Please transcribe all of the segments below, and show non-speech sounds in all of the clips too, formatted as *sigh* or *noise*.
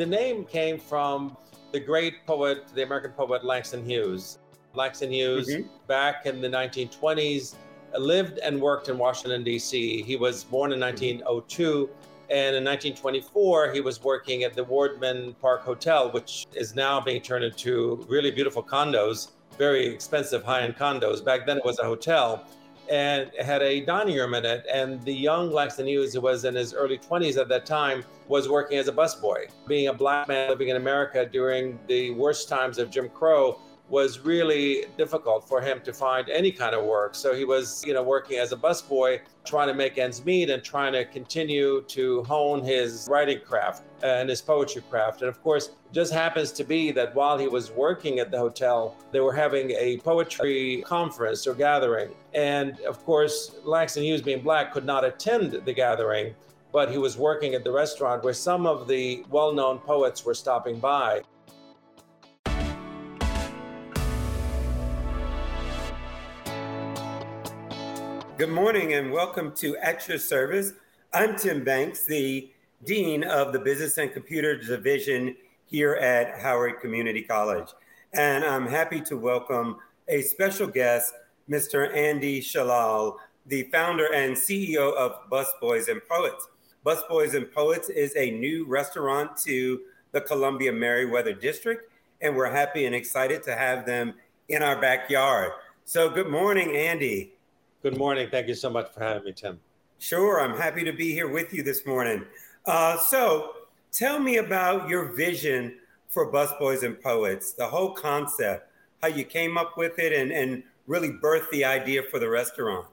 The name came from the great poet, the American poet Langston Hughes. Langston Hughes, mm-hmm. back in the 1920s, lived and worked in Washington, D.C. He was born in 1902. And in 1924, he was working at the Wardman Park Hotel, which is now being turned into really beautiful condos, very expensive high end condos. Back then, it was a hotel and had a dining room in it. And the young Langston Hughes, who was in his early 20s at that time, was working as a busboy. Being a black man living in America during the worst times of Jim Crow was really difficult for him to find any kind of work. So he was, you know, working as a busboy, trying to make ends meet and trying to continue to hone his writing craft and his poetry craft. And of course, just happens to be that while he was working at the hotel, they were having a poetry conference or gathering. And of course, Langston Hughes, being black, could not attend the gathering, but he was working at the restaurant where some of the well known poets were stopping by. Good morning and welcome to At Your Service. I'm Tim Banks, the Dean of the Business and Computer Division here at Howard Community College. And I'm happy to welcome a special guest, Mr. Andy Shallal, the founder and CEO of Busboys and Poets. Busboys and Poets is a new restaurant to the Columbia Merriweather District, and we're happy and excited to have them in our backyard. So, good morning, Andy. Good morning. Thank you so much for having me, Tim. Sure. I'm happy to be here with you this morning. Uh, so, tell me about your vision for Busboys and Poets, the whole concept, how you came up with it, and, and really birthed the idea for the restaurant.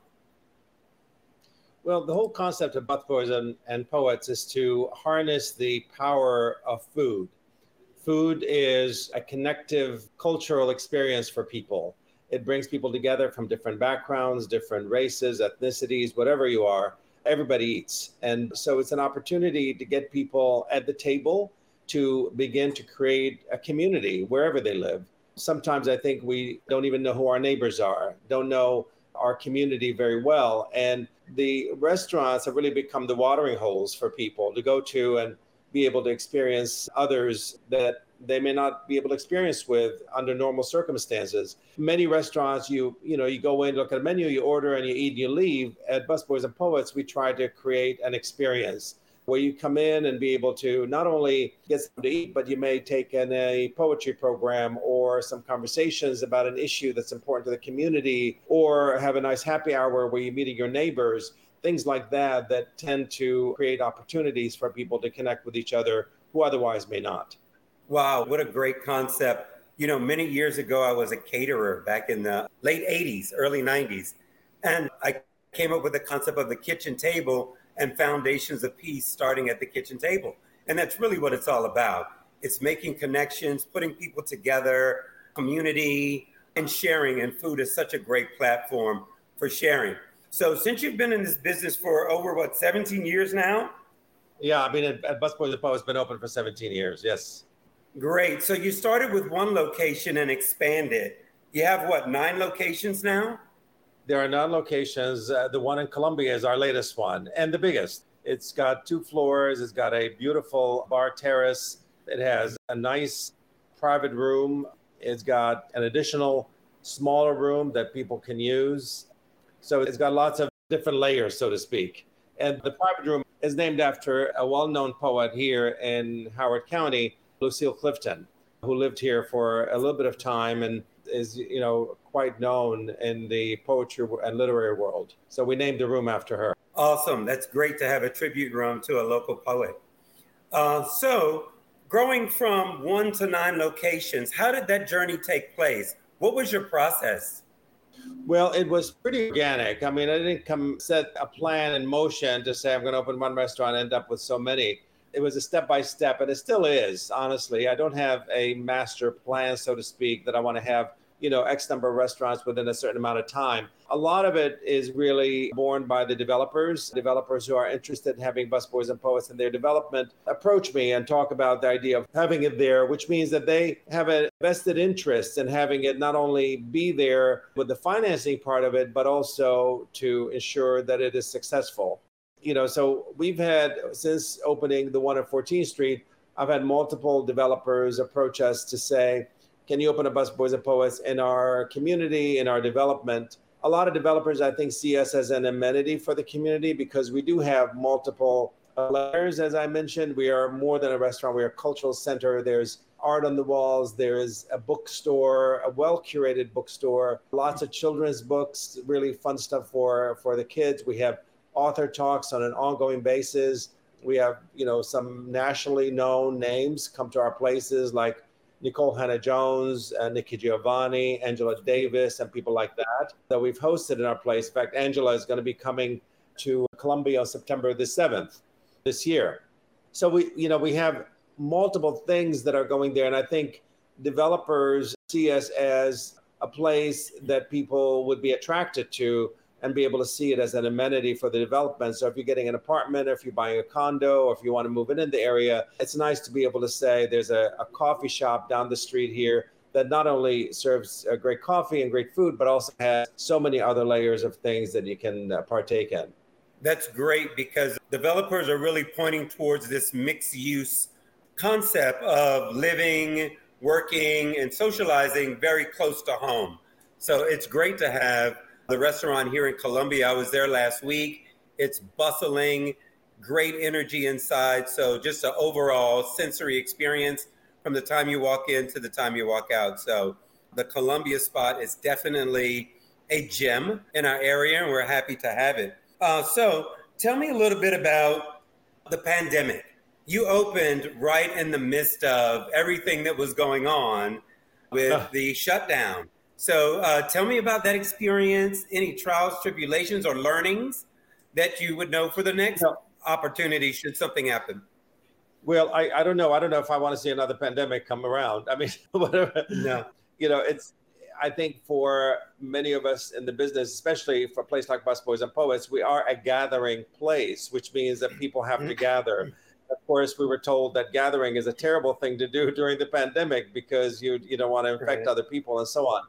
Well, the whole concept of Busboys and, and Poets is to harness the power of food. Food is a connective cultural experience for people it brings people together from different backgrounds, different races, ethnicities, whatever you are. Everybody eats. And so it's an opportunity to get people at the table to begin to create a community wherever they live. Sometimes I think we don't even know who our neighbors are, don't know our community very well. And the restaurants have really become the watering holes for people to go to and be able to experience others that they may not be able to experience with under normal circumstances. Many restaurants, you you know, you go in, look at a menu, you order, and you eat, and you leave. At Busboys and Poets, we try to create an experience where you come in and be able to not only get something to eat, but you may take in a poetry program or some conversations about an issue that's important to the community, or have a nice happy hour where you're meeting your neighbors. Things like that that tend to create opportunities for people to connect with each other who otherwise may not. Wow, what a great concept. You know, many years ago, I was a caterer back in the late 80s, early 90s. And I came up with the concept of the kitchen table and foundations of peace starting at the kitchen table. And that's really what it's all about. It's making connections, putting people together, community, and sharing. And food is such a great platform for sharing. So, since you've been in this business for over what, 17 years now? Yeah, I mean, at, Busboys has been open for 17 years. Yes. Great. So you started with one location and expanded. You have what, nine locations now? There are nine locations. Uh, the one in Columbia is our latest one and the biggest. It's got two floors, it's got a beautiful bar terrace, it has a nice private room, it's got an additional smaller room that people can use. So it's got lots of different layers, so to speak. And the private room is named after a well known poet here in Howard County Lucille Clifton, who lived here for a little bit of time and is, you know, quite known in the poetry and literary world. So we named the room after her. Awesome. That's great to have a tribute room to a local poet. Uh, so, growing from one to nine locations, how did that journey take place? What was your process? Well, it was pretty organic. I mean, I didn't come set a plan in motion to say I'm going to open one restaurant, end up with so many it was a step by step, and it still is. Honestly, I don't have a master plan, so to speak, that I want to have you know x number of restaurants within a certain amount of time a lot of it is really borne by the developers developers who are interested in having busboys and poets in their development approach me and talk about the idea of having it there which means that they have a vested interest in having it not only be there with the financing part of it but also to ensure that it is successful you know, so we've had since opening the one at 14th Street I've had multiple developers approach us to say, can you open up Busboys and Poets in our community, in our development? A lot of developers, I think, see us as an amenity for the community because we do have multiple layers, as I mentioned. We are more than a restaurant, we're a cultural center. There's art on the walls, there is a bookstore, a well curated bookstore, lots of children's books, really fun stuff for, for the kids. We have author talks on an ongoing basis. We have, you know, some nationally known names come to our places like Nicole Hannah-Jones, uh, Nikki Giovanni, Angela Davis, and people like that that we've hosted in our place. In fact, Angela is going to be coming to Columbia on September the 7th this year. So we, you know, we have multiple things that are going there, and I think developers see us as a place that people would be attracted to and be able to see it as an amenity for the development. So if you're getting an apartment, or if you're buying a condo, or if you want to move it in the area, it's nice to be able to say there's a, a coffee shop down the street here that not only serves a great coffee and great food, but also has so many other layers of things that you can uh, partake in. That's great because developers are really pointing towards this mixed use concept of living, working, and socializing very close to home. So it's great to have the restaurant here in Columbia. I was there last week. It's bustling, great energy inside. So just an overall sensory experience from the time you walk in to the time you walk out. So the Columbia spot is definitely a gem in our area, and we're happy to have it. Uh, so tell me a little bit about the pandemic. You opened right in the midst of everything that was going on with the shutdown. So uh, tell me about that experience, any trials, tribulations, or learnings that you would know for the next no. opportunity should something happen. Well, I, I don't know. I don't know if I want to see another pandemic come around. I mean, *laughs* whatever. No. You know, it's, I think for many of us in the business, especially for a place like Busboys and Poets, we are a gathering place, which means that people have to mm-hmm. gather. Of course, we were told that gathering is a terrible thing to do during the pandemic because you you don't want to infect right. other people and so on.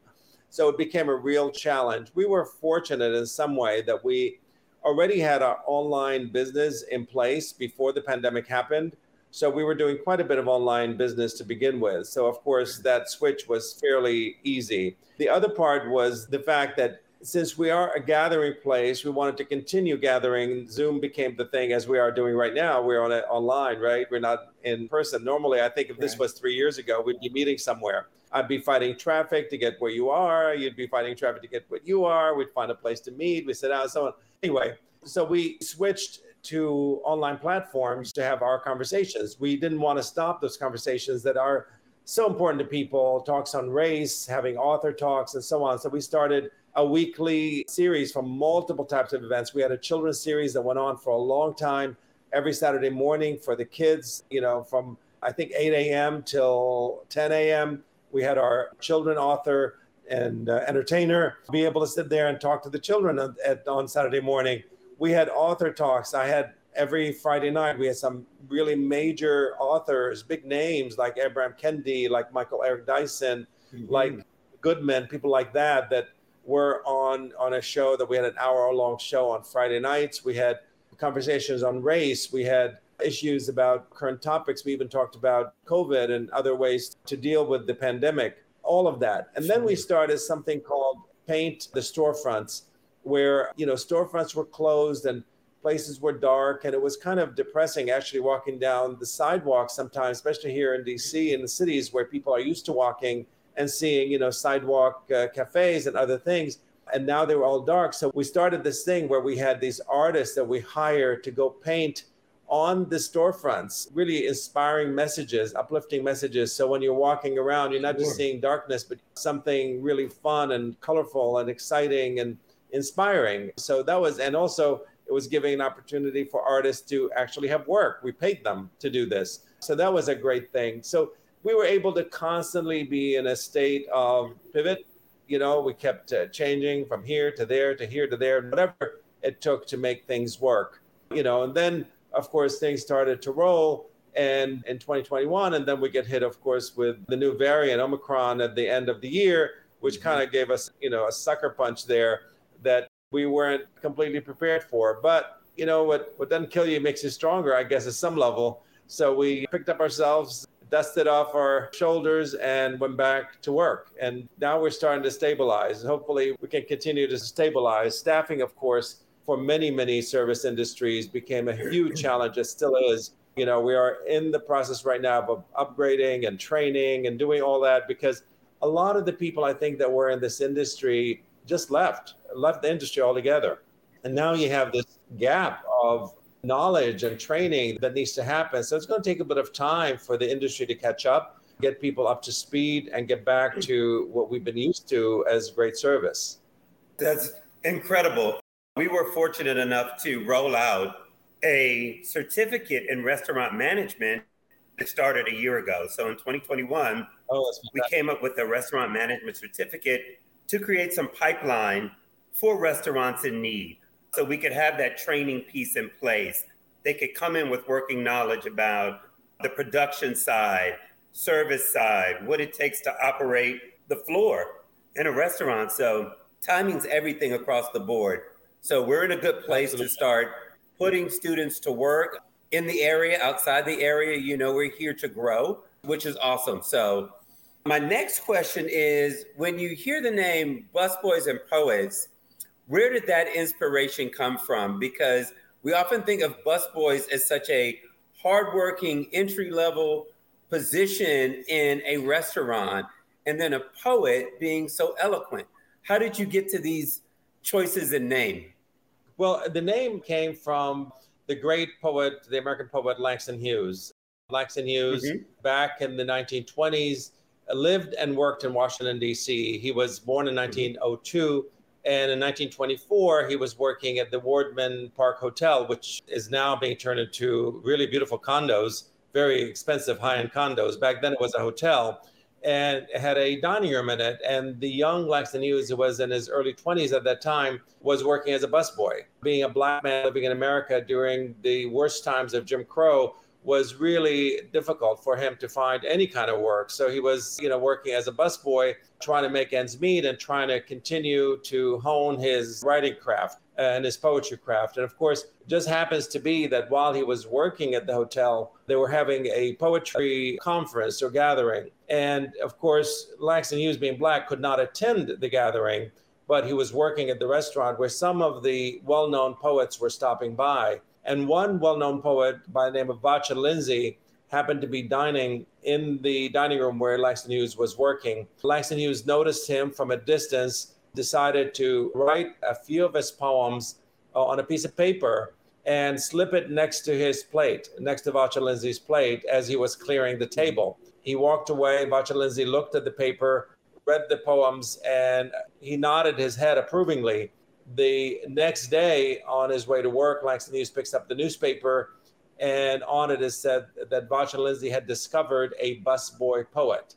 So it became a real challenge. We were fortunate in some way that we already had our online business in place before the pandemic happened. So we were doing quite a bit of online business to begin with. So, of course, that switch was fairly easy. The other part was the fact that since we are a gathering place, we wanted to continue gathering. Zoom became the thing as we are doing right now. We're on it online, right? We're not in person. Normally, I think if this was three years ago, we'd be meeting somewhere. I'd be fighting traffic to get where you are. You'd be fighting traffic to get what you are. We'd find a place to meet. We sit down, so on. Anyway, so we switched to online platforms to have our conversations. We didn't want to stop those conversations that are so important to people talks on race, having author talks, and so on. So we started a weekly series from multiple types of events. We had a children's series that went on for a long time every Saturday morning for the kids, you know, from I think 8 a.m. till 10 a.m. We had our children author and uh, entertainer be able to sit there and talk to the children at, at, on Saturday morning. We had author talks. I had every Friday night, we had some really major authors, big names like Abraham Kendi, like Michael Eric Dyson, mm-hmm. like Goodman, people like that, that were on, on a show that we had an hour long show on Friday nights. We had conversations on race. We had issues about current topics. We even talked about COVID and other ways to deal with the pandemic, all of that. And then we started something called Paint the Storefronts, where, you know, storefronts were closed and places were dark and it was kind of depressing actually walking down the sidewalk sometimes especially here in dc in the cities where people are used to walking and seeing you know sidewalk uh, cafes and other things and now they were all dark so we started this thing where we had these artists that we hired to go paint on the storefronts, really inspiring messages, uplifting messages. So when you're walking around, you're not sure. just seeing darkness, but something really fun and colorful and exciting and inspiring. So that was, and also it was giving an opportunity for artists to actually have work. We paid them to do this. So that was a great thing. So we were able to constantly be in a state of pivot. You know, we kept uh, changing from here to there to here to there, whatever it took to make things work. You know, and then of course, things started to roll and in 2021 and then we get hit of course with the new variant omicron at the end of the year which mm-hmm. kind of gave us you know a sucker punch there that we weren't completely prepared for but you know what what doesn't kill you makes you stronger i guess at some level So we picked up ourselves, dusted off our shoulders, and went back to work. And now we're starting to stabilize. Hopefully, we can continue to stabilize. Staffing, of course, for many, many service industries became a huge challenge. It still is. You know, we are in the process right now of upgrading and training and doing all that because a lot of the people I think that were in this industry just left, left the industry altogether. And now you have this gap of knowledge and training that needs to happen. So it's going to take a bit of time for the industry to catch up, get people up to speed, and get back to what we've been used to as great service. That's incredible. We were fortunate enough to roll out a certificate in restaurant management that started a year ago. So in 2021, oh, we came up with a restaurant management certificate to create some pipeline for restaurants in need so we could have that training piece in place. They could come in with working knowledge about the production side, service side, what it takes to operate the floor in a restaurant. So timing's everything across the board. So we're in a good place Absolutely. to start putting students to work in the area, outside the area. You know, we're here to grow, which is awesome. So my next question is when you hear the name Busboys and Poets, where did that inspiration come from? Because we often think of busboys as such a hardworking entry level position in a restaurant, and then a poet being so eloquent. How did you get to these choices in name? Well, the name came from the great poet, the American poet Langston Hughes. Langston Hughes, mm-hmm. back in the 1920s, lived and worked in Washington, D.C. He was born in 1902 and in 1924, he was working at the Wardman Park Hotel, which is now being turned into really beautiful condos, very expensive high end condos. Back then, it was a hotel and had a dining room in it. And the young Langston Hughes, who was in his early 20s at that time, was working as a busboy. Being a black man living in America during the worst times of Jim Crow was really difficult for him to find any kind of work. So he was, you know, working as a busboy, trying to make ends meet and trying to continue to hone his writing craft and his poetry craft. And of course, it just happens to be that while he was working at the hotel, they were having a poetry conference or gathering. And of course, Langston Hughes, being black, could not attend the gathering, but he was working at the restaurant where some of the well known poets were stopping by. And one well known poet by the name of Vachel Lindsay happened to be dining in the dining room where Langston Hughes was working. Langston Hughes noticed him from a distance, decided to write a few of his poems uh, on a piece of paper and slip it next to his plate, next to Vachel Lindsay's plate as he was clearing the table. He walked away. Vachel Lindsay looked at the paper, read the poems, and he nodded his head approvingly. The next day, on his way to work, Langston Hughes picks up the newspaper, and on it is said that Vachel Lindsay had discovered a busboy poet.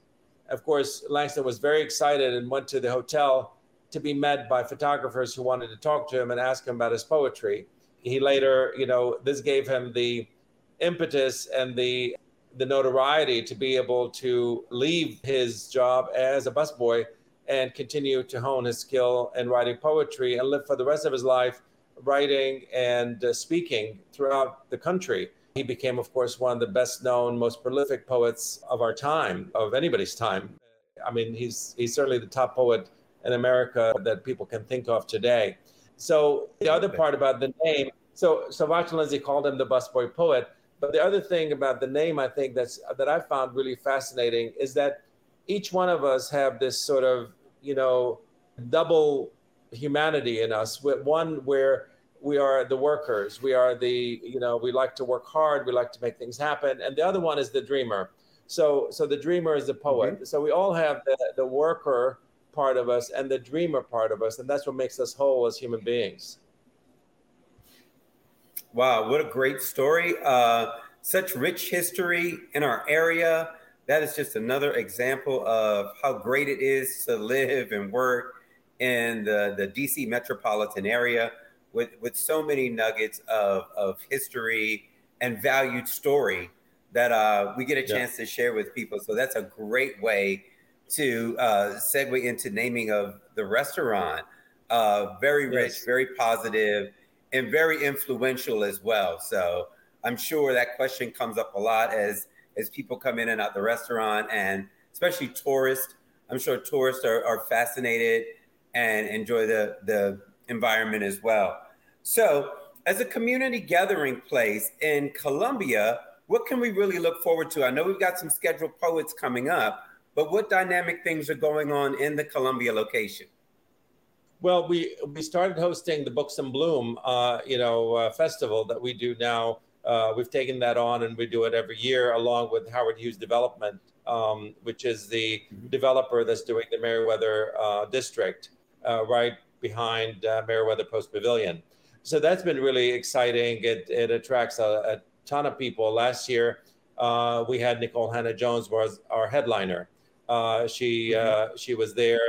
Of course, Langston was very excited and went to the hotel to be met by photographers who wanted to talk to him and ask him about his poetry. He later, you know, this gave him the impetus and the the notoriety to be able to leave his job as a busboy and continue to hone his skill in writing poetry and live for the rest of his life writing and uh, speaking throughout the country. He became, of course, one of the best known, most prolific poets of our time, of anybody's time. I mean, he's, he's certainly the top poet in America that people can think of today. So the other part about the name, so Vachel Lindsay called him the busboy poet. But the other thing about the name, I think that's that I found really fascinating is that each one of us have this sort of you know double humanity in us. One where we are the workers, we are the you know we like to work hard, we like to make things happen, and the other one is the dreamer. So so the dreamer is the poet. Mm-hmm. So we all have the, the worker part of us and the dreamer part of us, and that's what makes us whole as human beings. Wow, what a great story! Uh, such rich history in our area that is just another example of how great it is to live and work in the, the DC metropolitan area with, with so many nuggets of, of history and valued story that uh, we get a chance yeah. to share with people. So that's a great way to uh, segue into naming of the restaurant. Uh, very rich, yes. very positive, and very influential as well. So I'm sure that question comes up a lot as as people come in and out the restaurant, and especially tourists. I'm sure tourists are, are fascinated and enjoy the the environment as well. So, as a community gathering place in Columbia, what can we really look forward to? I know we've got some scheduled poets coming up, but what dynamic things are going on in the Columbia location? Well, we we started hosting the Books in Bloom, uh, you know, uh, festival that we do now. Uh, we've taken that on, and we do it every year along with Howard Hughes Development, um, which is the mm-hmm. developer that's doing the Merriweather uh, district uh, right behind uh, Merriweather Post Pavilion. So that's been really exciting. It, it attracts a, a ton of people. Last year, we had Nicole Hannah-Jones was our headliner. She mm-hmm. she was there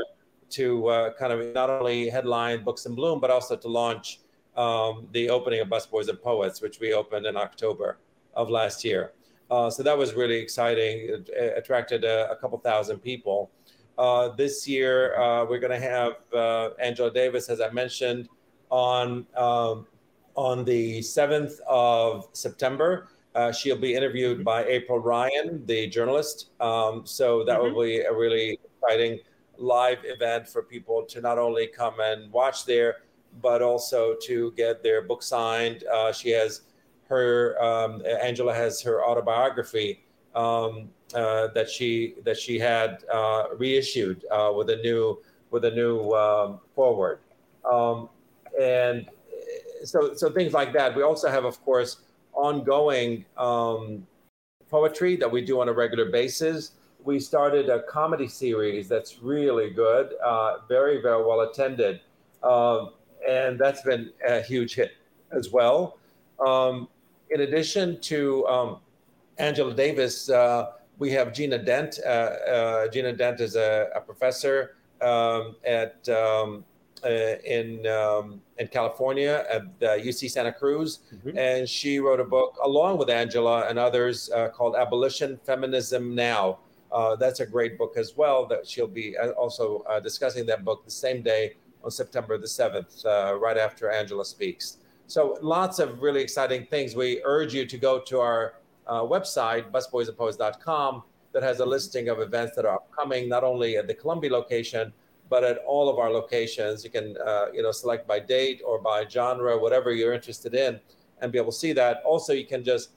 to uh, kind of not only headline Books in Bloom, but also to launch um, the opening of Busboys and Poets, which we opened in October of last year. Uh, so that was really exciting. It attracted a, a couple thousand people. Uh, this year, uh, we're going to have uh, Angela Davis, as I mentioned, on um, on the 7th of September. Uh, she'll be interviewed mm-hmm. by April Ryan, the journalist. Um, so that mm-hmm. will be a really exciting live event for people to not only come and watch there, but also to get their book signed. Uh, she has her um, Angela has her autobiography um, uh, that she that she had uh, reissued uh, with a new with a new um, forward, um, and so so things like that. We also have, of course, ongoing um, poetry that we do on a regular basis we started a comedy series that's really good, uh, very, very well attended. Um, and that's been a huge hit as well. Um, in addition to um, Angela Davis, uh, we have Gina Dent. Uh, uh Gina Dent is a, a professor um, at um, uh, in um, in California at the UC Santa Cruz, mm-hmm. and she wrote a book along with Angela and others uh, called "Abolition Feminism Now." Uh, that's a great book as well. That she'll be uh, also uh, discussing that book the same day on September the 7th, uh, right after Angela speaks. So lots of really exciting things. We urge you to go to our uh, website, busboysandpoets.com, that has a listing of events that are upcoming, not only at the Columbia location, but at all of our locations. You can, uh, you know, select by date or by genre, whatever you're interested in, and be able to see that. Also, you can just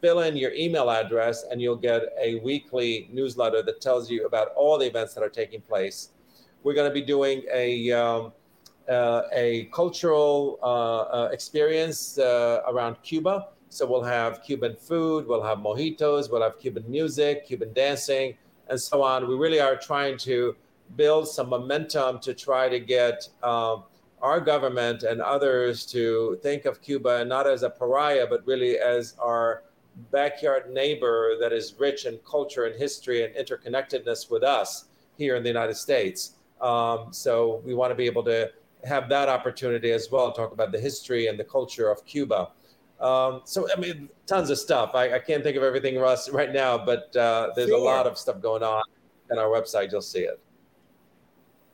fill in your email address and you'll get a weekly newsletter that tells you about all the events that are taking place. We're going to be doing a, um, uh, a cultural uh, uh, experience uh, around Cuba. So we'll have Cuban food, we'll have mojitos, we'll have Cuban music, Cuban dancing, and so on. We really are trying to build some momentum to try to get um, our government and others to think of Cuba not as a pariah, but really as our backyard neighbor that is rich in culture and history and interconnectedness with us here in the United States. Um, so we want to be able to have that opportunity as well, talk about the history and the culture of Cuba. Um, so, I mean, tons of stuff. I, I, can't think of everything, Russ, right now, but uh, there's sure. a lot of stuff going on on our website. You'll see it.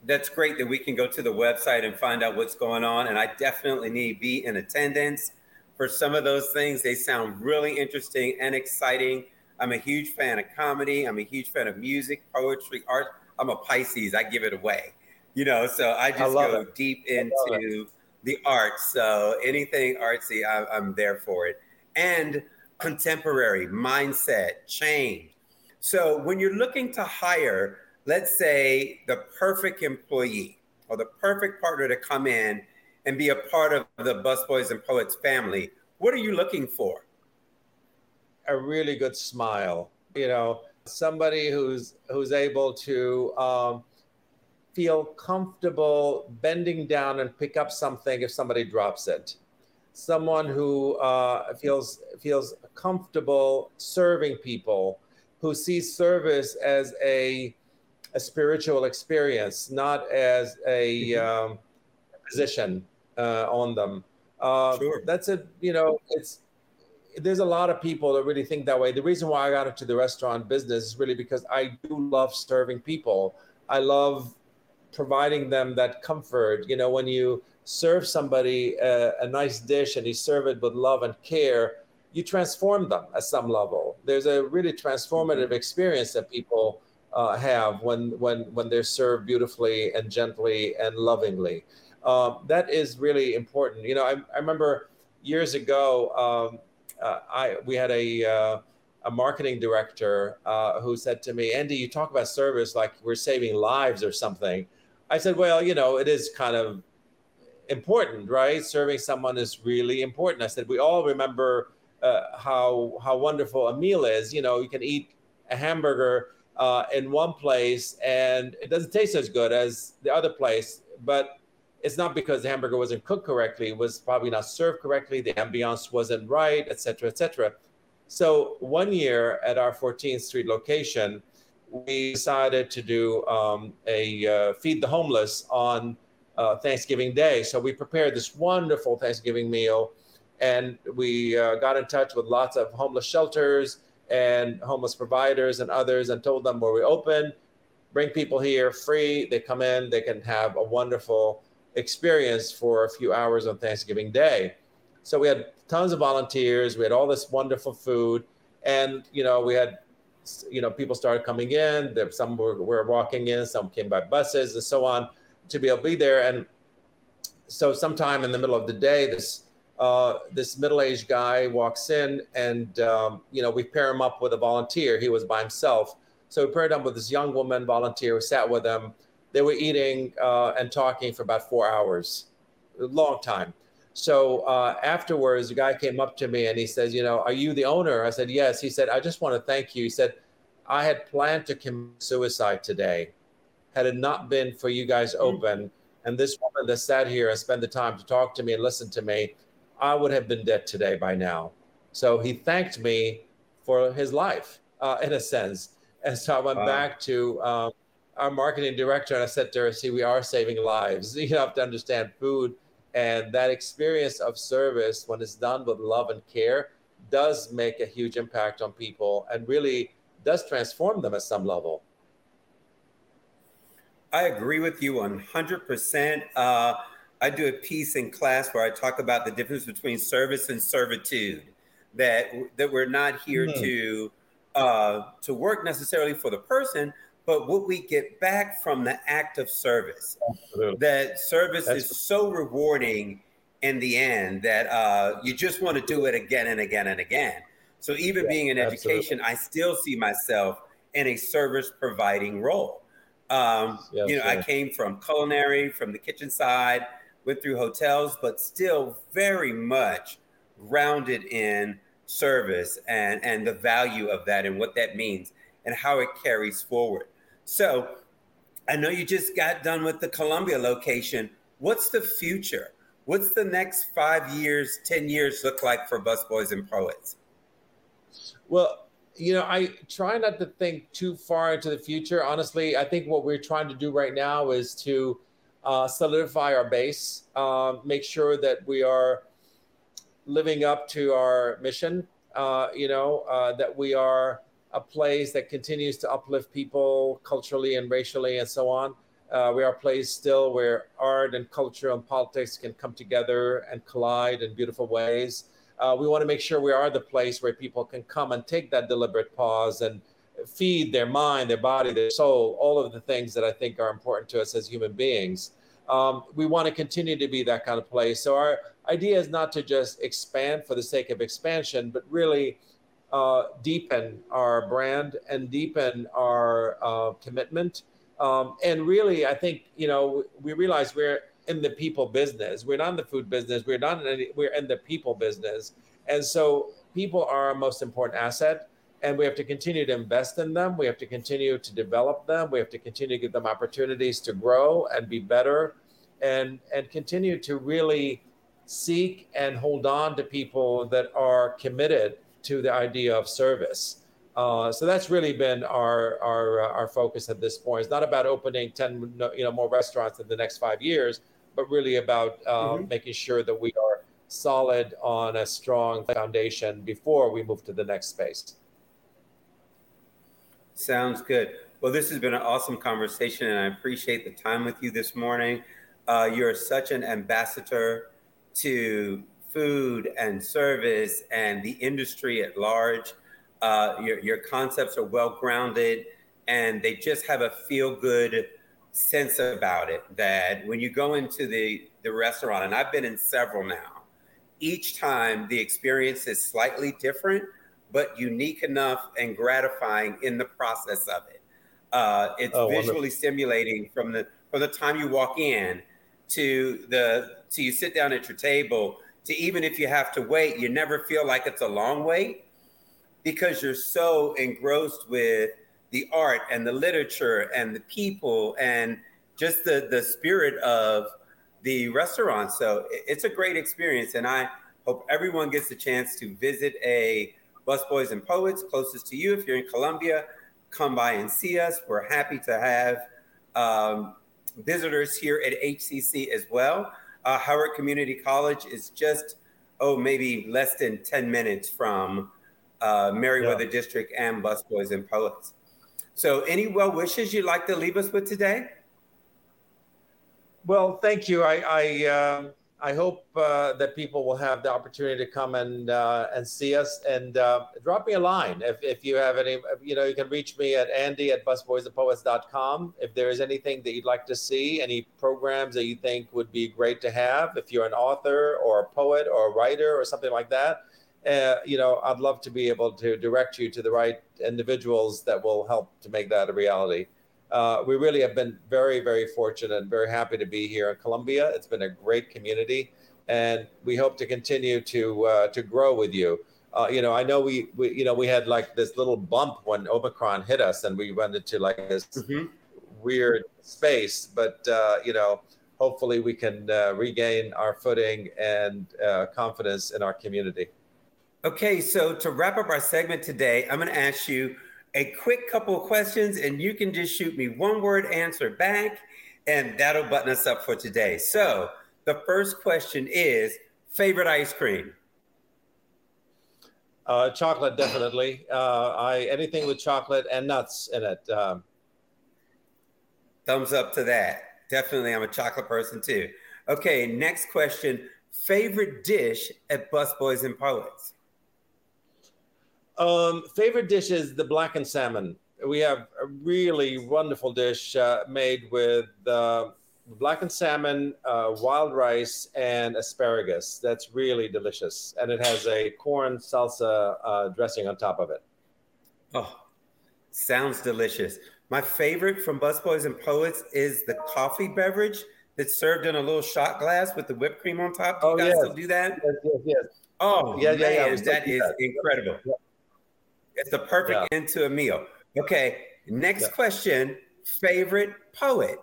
That's great that we can go to the website and find out what's going on. And I definitely need to be in attendance for some of those things. They sound really interesting and exciting. I'm a huge fan of comedy. I'm a huge fan of music, poetry, art. I'm a Pisces. I give it away, you know. So I just I go it. deep into the arts. So anything artsy, I, I'm there for it. And contemporary mindset, change. So when you're looking to hire, let's say the perfect employee or the perfect partner to come in and be a part of the Busboys and Poets family, what are you looking for? A really good smile. You know, somebody who's who's able to um, feel comfortable bending down and pick up something if somebody drops it. Someone who uh, feels feels comfortable serving people, who sees service as a a spiritual experience, not as a mm-hmm. um, position uh, on them. Uh, sure. That's it. You know, it's there's a lot of people that really think that way. The reason why I got into the restaurant business is really because I do love serving people. I love providing them that comfort. You know, when you serve somebody a, a nice dish and you serve it with love and care, you transform them at some level. There's a really transformative mm-hmm. experience that people uh, have when when when they're served beautifully and gently and lovingly. Uh, that is really important. You know, I, I remember years ago, um, uh, I we had a uh, a marketing director uh, who said to me, "Andy, you talk about service like we're saving lives or something." I said, "Well, you know, it is kind of important, right? Serving someone is really important." I said, "We all remember." Uh, how how wonderful a meal is. You know, you can eat a hamburger uh, in one place and it doesn't taste as good as the other place, but it's not because the hamburger wasn't cooked correctly, it was probably not served correctly, the ambiance wasn't right, etc., etc. So one year at our 14th Street location, we decided to do um, a uh, feed the homeless on uh, Thanksgiving Day. So we prepared this wonderful Thanksgiving meal, and we uh, got in touch with lots of homeless shelters and homeless providers and others and told them where we open, bring people here free. They come in, they can have a wonderful experience for a few hours on Thanksgiving Day. So we had tons of volunteers, we had all this wonderful food, and you know, we had you know, people started coming in, there some were, were walking in, some came by buses and so on to be able to be there. And so sometime in the middle of the day, this uh, this middle-aged guy walks in and um, you know we pair him up with a volunteer. He was by himself. So we paired him with this young woman volunteer who sat with him. They were eating uh, and talking for about four hours. A long time. So uh, afterwards the guy came up to me and he says you know are you the owner? I said yes. He said i just want to thank you. He said i had planned to commit suicide today had it not been for you guys mm. open. And this woman that sat here and spent the time to talk to me and listen to me I would have been dead today by now. So he thanked me for his life, uh, in a sense. And so I went wow. back to um, our marketing director and I said to her, see, we are saving lives. *laughs* You have to understand food and that experience of service, when it's done with love and care, does make a huge impact on people and really does transform them at some level. I agree with you 100%. Uh, I do a piece in class where I talk about the difference between service and servitude. That that we're not here mm-hmm. to uh, to work necessarily for the person, but what we get back from the act of service. Absolutely. That service That's is so rewarding in the end that uh, you just want to do it again and again and again. So even yeah, being in education, absolutely. I still see myself in a service providing role. Um, you know, I came from culinary, from the kitchen side went through hotels, but still very much grounded in service and, and the value of that and what that means and how it carries forward. So I know you just got done with the Columbia location. What's the future? What's the next five years, 10 years look like for Busboys and Poets? Well, you know, I try not to think too far into the future. Honestly, I think what we're trying to do right now is to uh, solidify our base, uh, make sure that we are living up to our mission, uh, you know, uh, that we are a place that continues to uplift people culturally and racially and so on. Uh, we are a place still where art and culture and politics can come together and collide in beautiful ways. Uh, we want to make sure we are the place where people can come and take that deliberate pause and feed their mind, their body, their soul, all of the things that I think are important to us as human beings. Um, we want to continue to be that kind of place. So our idea is not to just expand for the sake of expansion, but really uh, deepen our brand and deepen our uh, commitment. Um, and really, I think you know we realize we're in the people business. We're not in the food business. We're not in any, we're in the people business. And so people are our most important asset and we have to continue to invest in them. We have to continue to develop them. We have to continue to give them opportunities to grow and be better, and and continue to really seek and hold on to people that are committed to the idea of service. Uh, so that's really been our our uh, our focus at this point. It's not about opening ten you know more restaurants in the next five years, but really about uh, mm-hmm. making sure that we are solid on a strong foundation before we move to the next space. Sounds good. Well, this has been an awesome conversation, and I appreciate the time with you this morning. Uh, you're such an ambassador to food and service and the industry at large. Uh, your, your concepts are well grounded and they just have a feel good sense about it that when you go into the, the restaurant, and I've been in several now, each time the experience is slightly different, but unique enough and gratifying in the process of it. Uh, it's oh, visually wonderful. stimulating from the from the time you walk in to the to you sit down at your table to even if you have to wait, you never feel like it's a long wait because you're so engrossed with the art and the literature and the people and just the the spirit of the restaurant. So it's a great experience, and I hope everyone gets a chance to visit a Busboys and Poets closest to you. If you're in Columbia, come by and see us. We're happy to have um, visitors here at HCC as well. Uh, Howard Community College is just, oh, maybe less than 10 minutes from uh, Merriweather yeah. District and Busboys and Poets. So, any well wishes you'd like to leave us with today? Well, thank you. I, I uh, I hope uh, that people will have the opportunity to come and uh, and see us and uh, drop me a line if, if you have any. You know, you can reach me at Andy at busboysandpoets.com. If there is anything that you'd like to see, any programs that you think would be great to have, if you're an author or a poet or a writer or something like that, uh, you know, I'd love to be able to direct you to the right individuals that will help to make that a reality uh, we really have been very, very fortunate and very happy to be here in Columbia. It's been a great community, and we hope to continue to uh, to grow with you. Uh, you know, I know we, we, you know, we had like this little bump when Omicron hit us, and we went into like this mm-hmm. weird space. But uh, you know, hopefully, we can uh, regain our footing and uh, confidence in our community. Okay, so to wrap up our segment today, I'm going to ask you a quick couple of questions, and you can just shoot me one word answer back, and that'll button us up for today. So, the first question is favorite ice cream? Uh, chocolate, definitely. Uh, I anything with chocolate and nuts in it. Um, Thumbs up to that. Definitely, I'm a chocolate person too. Okay, next question. Favorite dish at Busboys and Poets? Um, favorite dish is the blackened salmon. We have a really wonderful dish uh, made with uh, blackened salmon, uh, wild rice, and asparagus. That's really delicious, and it has a corn salsa uh, dressing on top of it. Oh, sounds delicious. My favorite from Busboys and Poets is the coffee beverage that's served in a little shot glass with the whipped cream on top. Do you oh, guys yes. still do that? Yes, yes, yes. Oh, yeah, man, yeah, yeah. that is that. incredible. Yeah. It's the perfect yeah. end to a meal. Okay, next yeah. question. Favorite poet?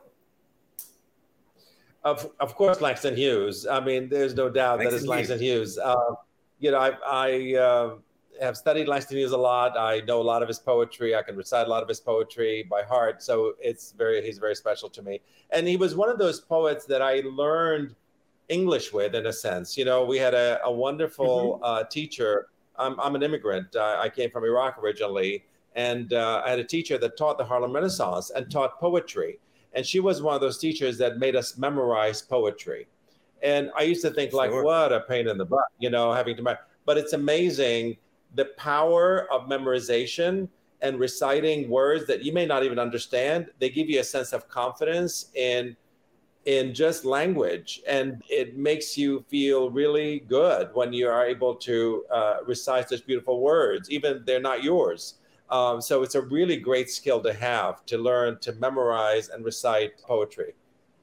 Of, of course, Langston Hughes. I mean, there's no doubt Langston that it's Langston Hughes. Hughes. Uh, you know, I, I uh, have studied Langston Hughes a lot. I know a lot of his poetry. I can recite a lot of his poetry by heart. So it's very, he's very special to me. And he was one of those poets that I learned English with, in a sense. You know, we had a, a wonderful mm-hmm. uh, teacher I'm, I'm an immigrant. Uh, I came from Iraq originally, and uh, I had a teacher that taught the Harlem Renaissance and taught poetry. And she was one of those teachers that made us memorize poetry. And I used to think, sure. like, what a pain in the butt, you know, having to. memorize. But it's amazing the power of memorization and reciting words that you may not even understand. They give you a sense of confidence in in just language and it makes you feel really good when you are able to uh, recite such beautiful words even they're not yours. Um, so it's a really great skill to have to learn to memorize and recite poetry.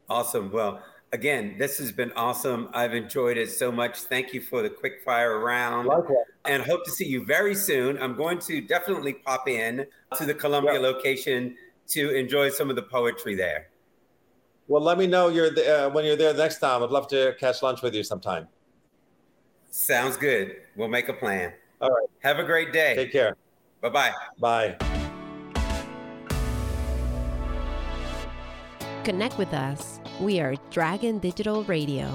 Awesome. Well again this has been awesome. I've enjoyed it so much. Thank you for the quick fire round Likewise. and hope to see you very soon. I'm going to definitely pop in to the columbia yep. location to enjoy some of the poetry there well, let me know you're the, uh, when you're there next time. I'd love to catch lunch with you sometime. Sounds good. We'll make a plan. All right. Have a great day. Take care. Bye-bye. Bye. Connect with us. We are Dragon Digital Radio.